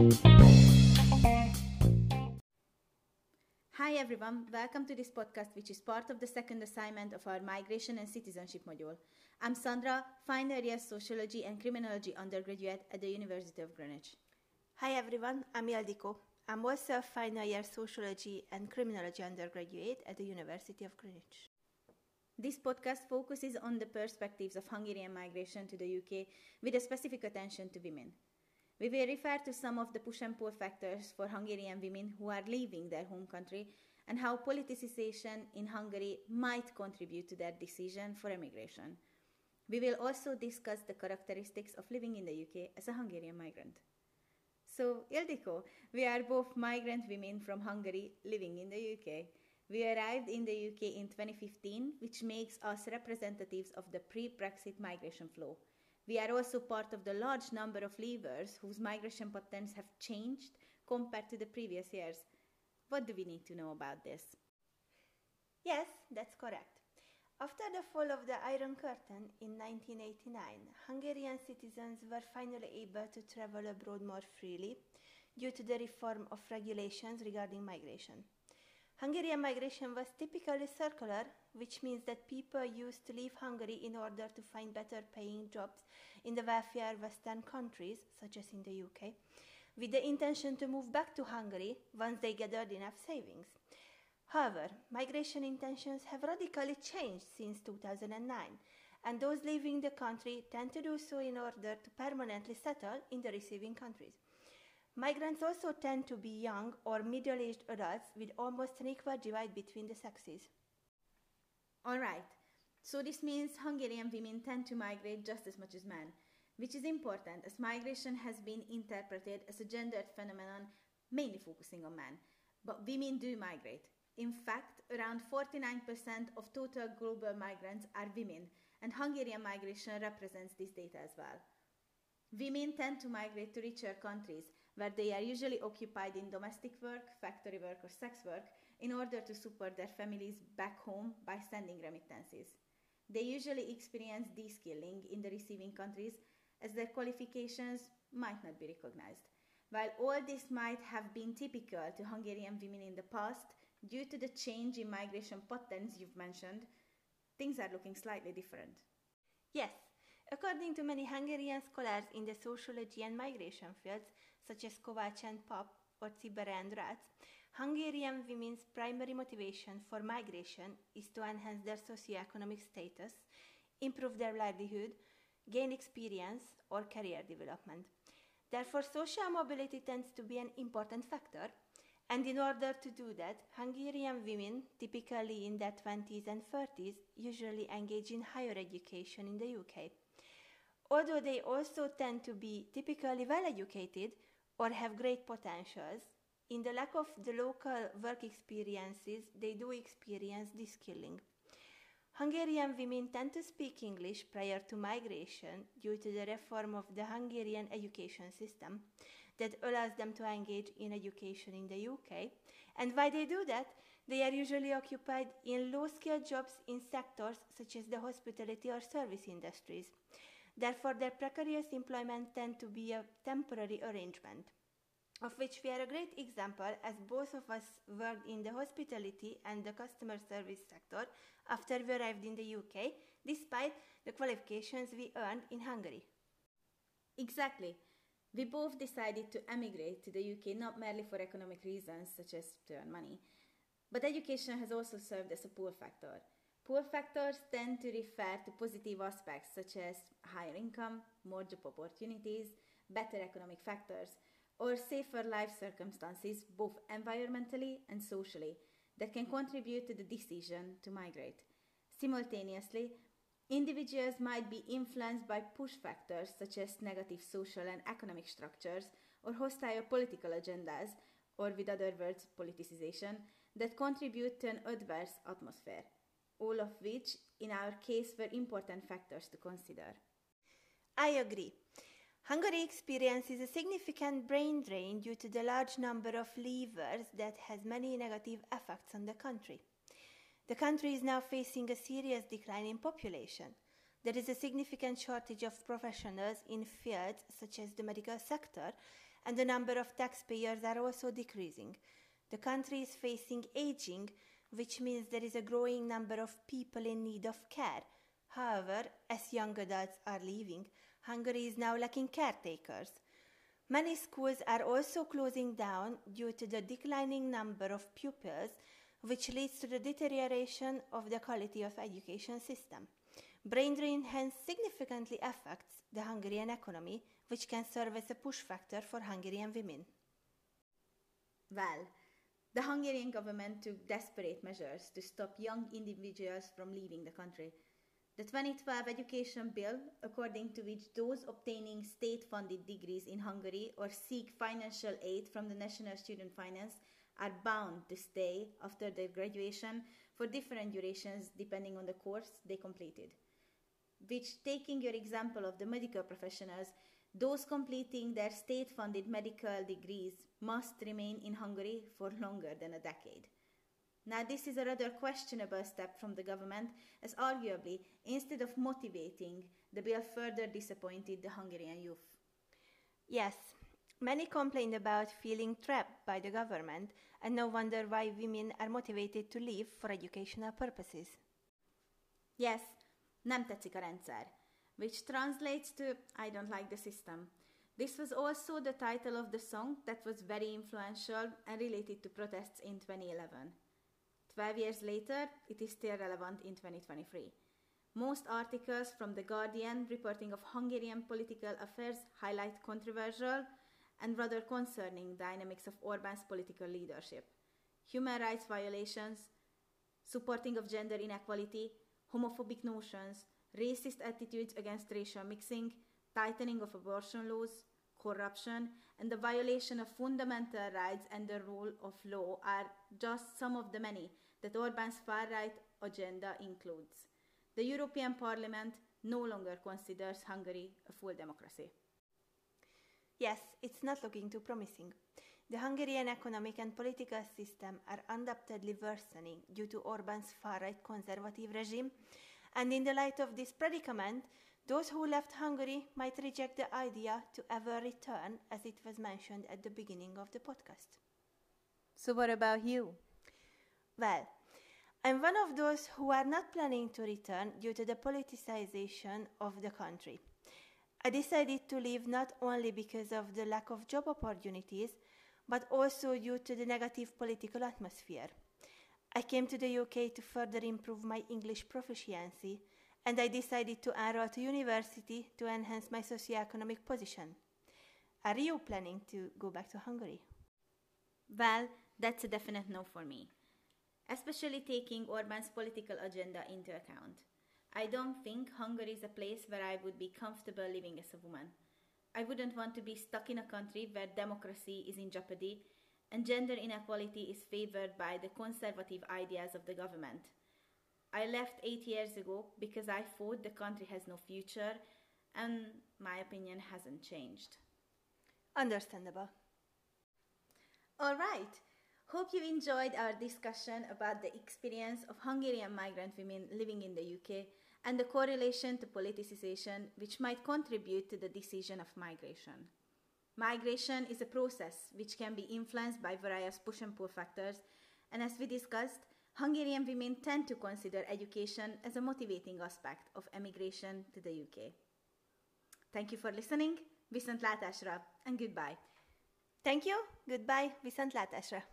Hi everyone, welcome to this podcast, which is part of the second assignment of our Migration and Citizenship module. I'm Sandra, final year Sociology and Criminology undergraduate at the University of Greenwich. Hi everyone, I'm Ildiko. I'm also a final year Sociology and Criminology undergraduate at the University of Greenwich. This podcast focuses on the perspectives of Hungarian migration to the UK with a specific attention to women. We will refer to some of the push and pull factors for Hungarian women who are leaving their home country and how politicization in Hungary might contribute to their decision for emigration. We will also discuss the characteristics of living in the UK as a Hungarian migrant. So, Ildiko, we are both migrant women from Hungary living in the UK. We arrived in the UK in 2015, which makes us representatives of the pre Brexit migration flow. We are also part of the large number of leavers whose migration patterns have changed compared to the previous years. What do we need to know about this? Yes, that's correct. After the fall of the Iron Curtain in 1989, Hungarian citizens were finally able to travel abroad more freely due to the reform of regulations regarding migration. Hungarian migration was typically circular, which means that people used to leave Hungary in order to find better paying jobs in the wealthier Western countries, such as in the UK, with the intention to move back to Hungary once they gathered enough savings. However, migration intentions have radically changed since 2009, and those leaving the country tend to do so in order to permanently settle in the receiving countries. Migrants also tend to be young or middle aged adults with almost an equal divide between the sexes. Alright, so this means Hungarian women tend to migrate just as much as men, which is important as migration has been interpreted as a gendered phenomenon mainly focusing on men. But women do migrate. In fact, around 49% of total global migrants are women, and Hungarian migration represents this data as well. Women tend to migrate to richer countries, where they are usually occupied in domestic work, factory work, or sex work in order to support their families back home by sending remittances. They usually experience de-skilling in the receiving countries as their qualifications might not be recognized. While all this might have been typical to Hungarian women in the past, due to the change in migration patterns you've mentioned, things are looking slightly different. Yes, according to many Hungarian scholars in the sociology and migration fields, such as Kovács and Pop or Cibere and Ratz, Hungarian women's primary motivation for migration is to enhance their socioeconomic status, improve their livelihood, gain experience, or career development. Therefore, social mobility tends to be an important factor, and in order to do that, Hungarian women, typically in their 20s and 30s, usually engage in higher education in the UK. Although they also tend to be typically well educated or have great potentials, in the lack of the local work experiences, they do experience de-skilling. Hungarian women tend to speak English prior to migration due to the reform of the Hungarian education system that allows them to engage in education in the UK. And why they do that? They are usually occupied in low skilled jobs in sectors such as the hospitality or service industries. Therefore, their precarious employment tend to be a temporary arrangement of which we are a great example as both of us worked in the hospitality and the customer service sector after we arrived in the UK, despite the qualifications we earned in Hungary. Exactly. We both decided to emigrate to the UK not merely for economic reasons, such as to earn money, but education has also served as a pull factor. Pull factors tend to refer to positive aspects such as higher income, more job opportunities, better economic factors, or safer life circumstances, both environmentally and socially, that can contribute to the decision to migrate. Simultaneously, individuals might be influenced by push factors such as negative social and economic structures or hostile political agendas, or with other words, politicization, that contribute to an adverse atmosphere, all of which, in our case, were important factors to consider. I agree. Hungary experiences a significant brain drain due to the large number of leavers that has many negative effects on the country. The country is now facing a serious decline in population. There is a significant shortage of professionals in fields such as the medical sector, and the number of taxpayers are also decreasing. The country is facing aging, which means there is a growing number of people in need of care. However, as young adults are leaving, Hungary is now lacking caretakers. Many schools are also closing down due to the declining number of pupils, which leads to the deterioration of the quality of education system. Brain drain hence significantly affects the Hungarian economy, which can serve as a push factor for Hungarian women. Well, the Hungarian government took desperate measures to stop young individuals from leaving the country. The 2012 education bill, according to which those obtaining state funded degrees in Hungary or seek financial aid from the National Student Finance, are bound to stay after their graduation for different durations depending on the course they completed. Which, taking your example of the medical professionals, those completing their state funded medical degrees must remain in Hungary for longer than a decade. Now, this is a rather questionable step from the government, as arguably, instead of motivating, the bill further disappointed the Hungarian youth. Yes, many complained about feeling trapped by the government, and no wonder why women are motivated to leave for educational purposes. Yes, nem tetszik a rendszer, which translates to I don't like the system. This was also the title of the song that was very influential and related to protests in 2011. Twelve years later, it is still relevant in 2023. Most articles from The Guardian reporting of Hungarian political affairs highlight controversial and rather concerning dynamics of Orban's political leadership. Human rights violations, supporting of gender inequality, homophobic notions, racist attitudes against racial mixing, tightening of abortion laws, corruption, and the violation of fundamental rights and the rule of law are just some of the many that Orban's far right agenda includes. The European Parliament no longer considers Hungary a full democracy. Yes, it's not looking too promising. The Hungarian economic and political system are undoubtedly worsening due to Orban's far right conservative regime, and in the light of this predicament, those who left Hungary might reject the idea to ever return, as it was mentioned at the beginning of the podcast. So, what about you? Well, I'm one of those who are not planning to return due to the politicization of the country. I decided to leave not only because of the lack of job opportunities, but also due to the negative political atmosphere. I came to the UK to further improve my English proficiency, and I decided to enroll to university to enhance my socioeconomic position. Are you planning to go back to Hungary? Well, that's a definite no for me, especially taking Orban's political agenda into account. I don't think Hungary is a place where I would be comfortable living as a woman. I wouldn't want to be stuck in a country where democracy is in jeopardy and gender inequality is favored by the conservative ideas of the government. I left eight years ago because I thought the country has no future, and my opinion hasn't changed. Understandable. All right. Hope you enjoyed our discussion about the experience of Hungarian migrant women living in the UK and the correlation to politicization which might contribute to the decision of migration. Migration is a process which can be influenced by various push and pull factors, and as we discussed, Hungarian women tend to consider education as a motivating aspect of emigration to the UK. Thank you for listening, viszontlátásra, and goodbye. Thank you, goodbye, viszontlátásra.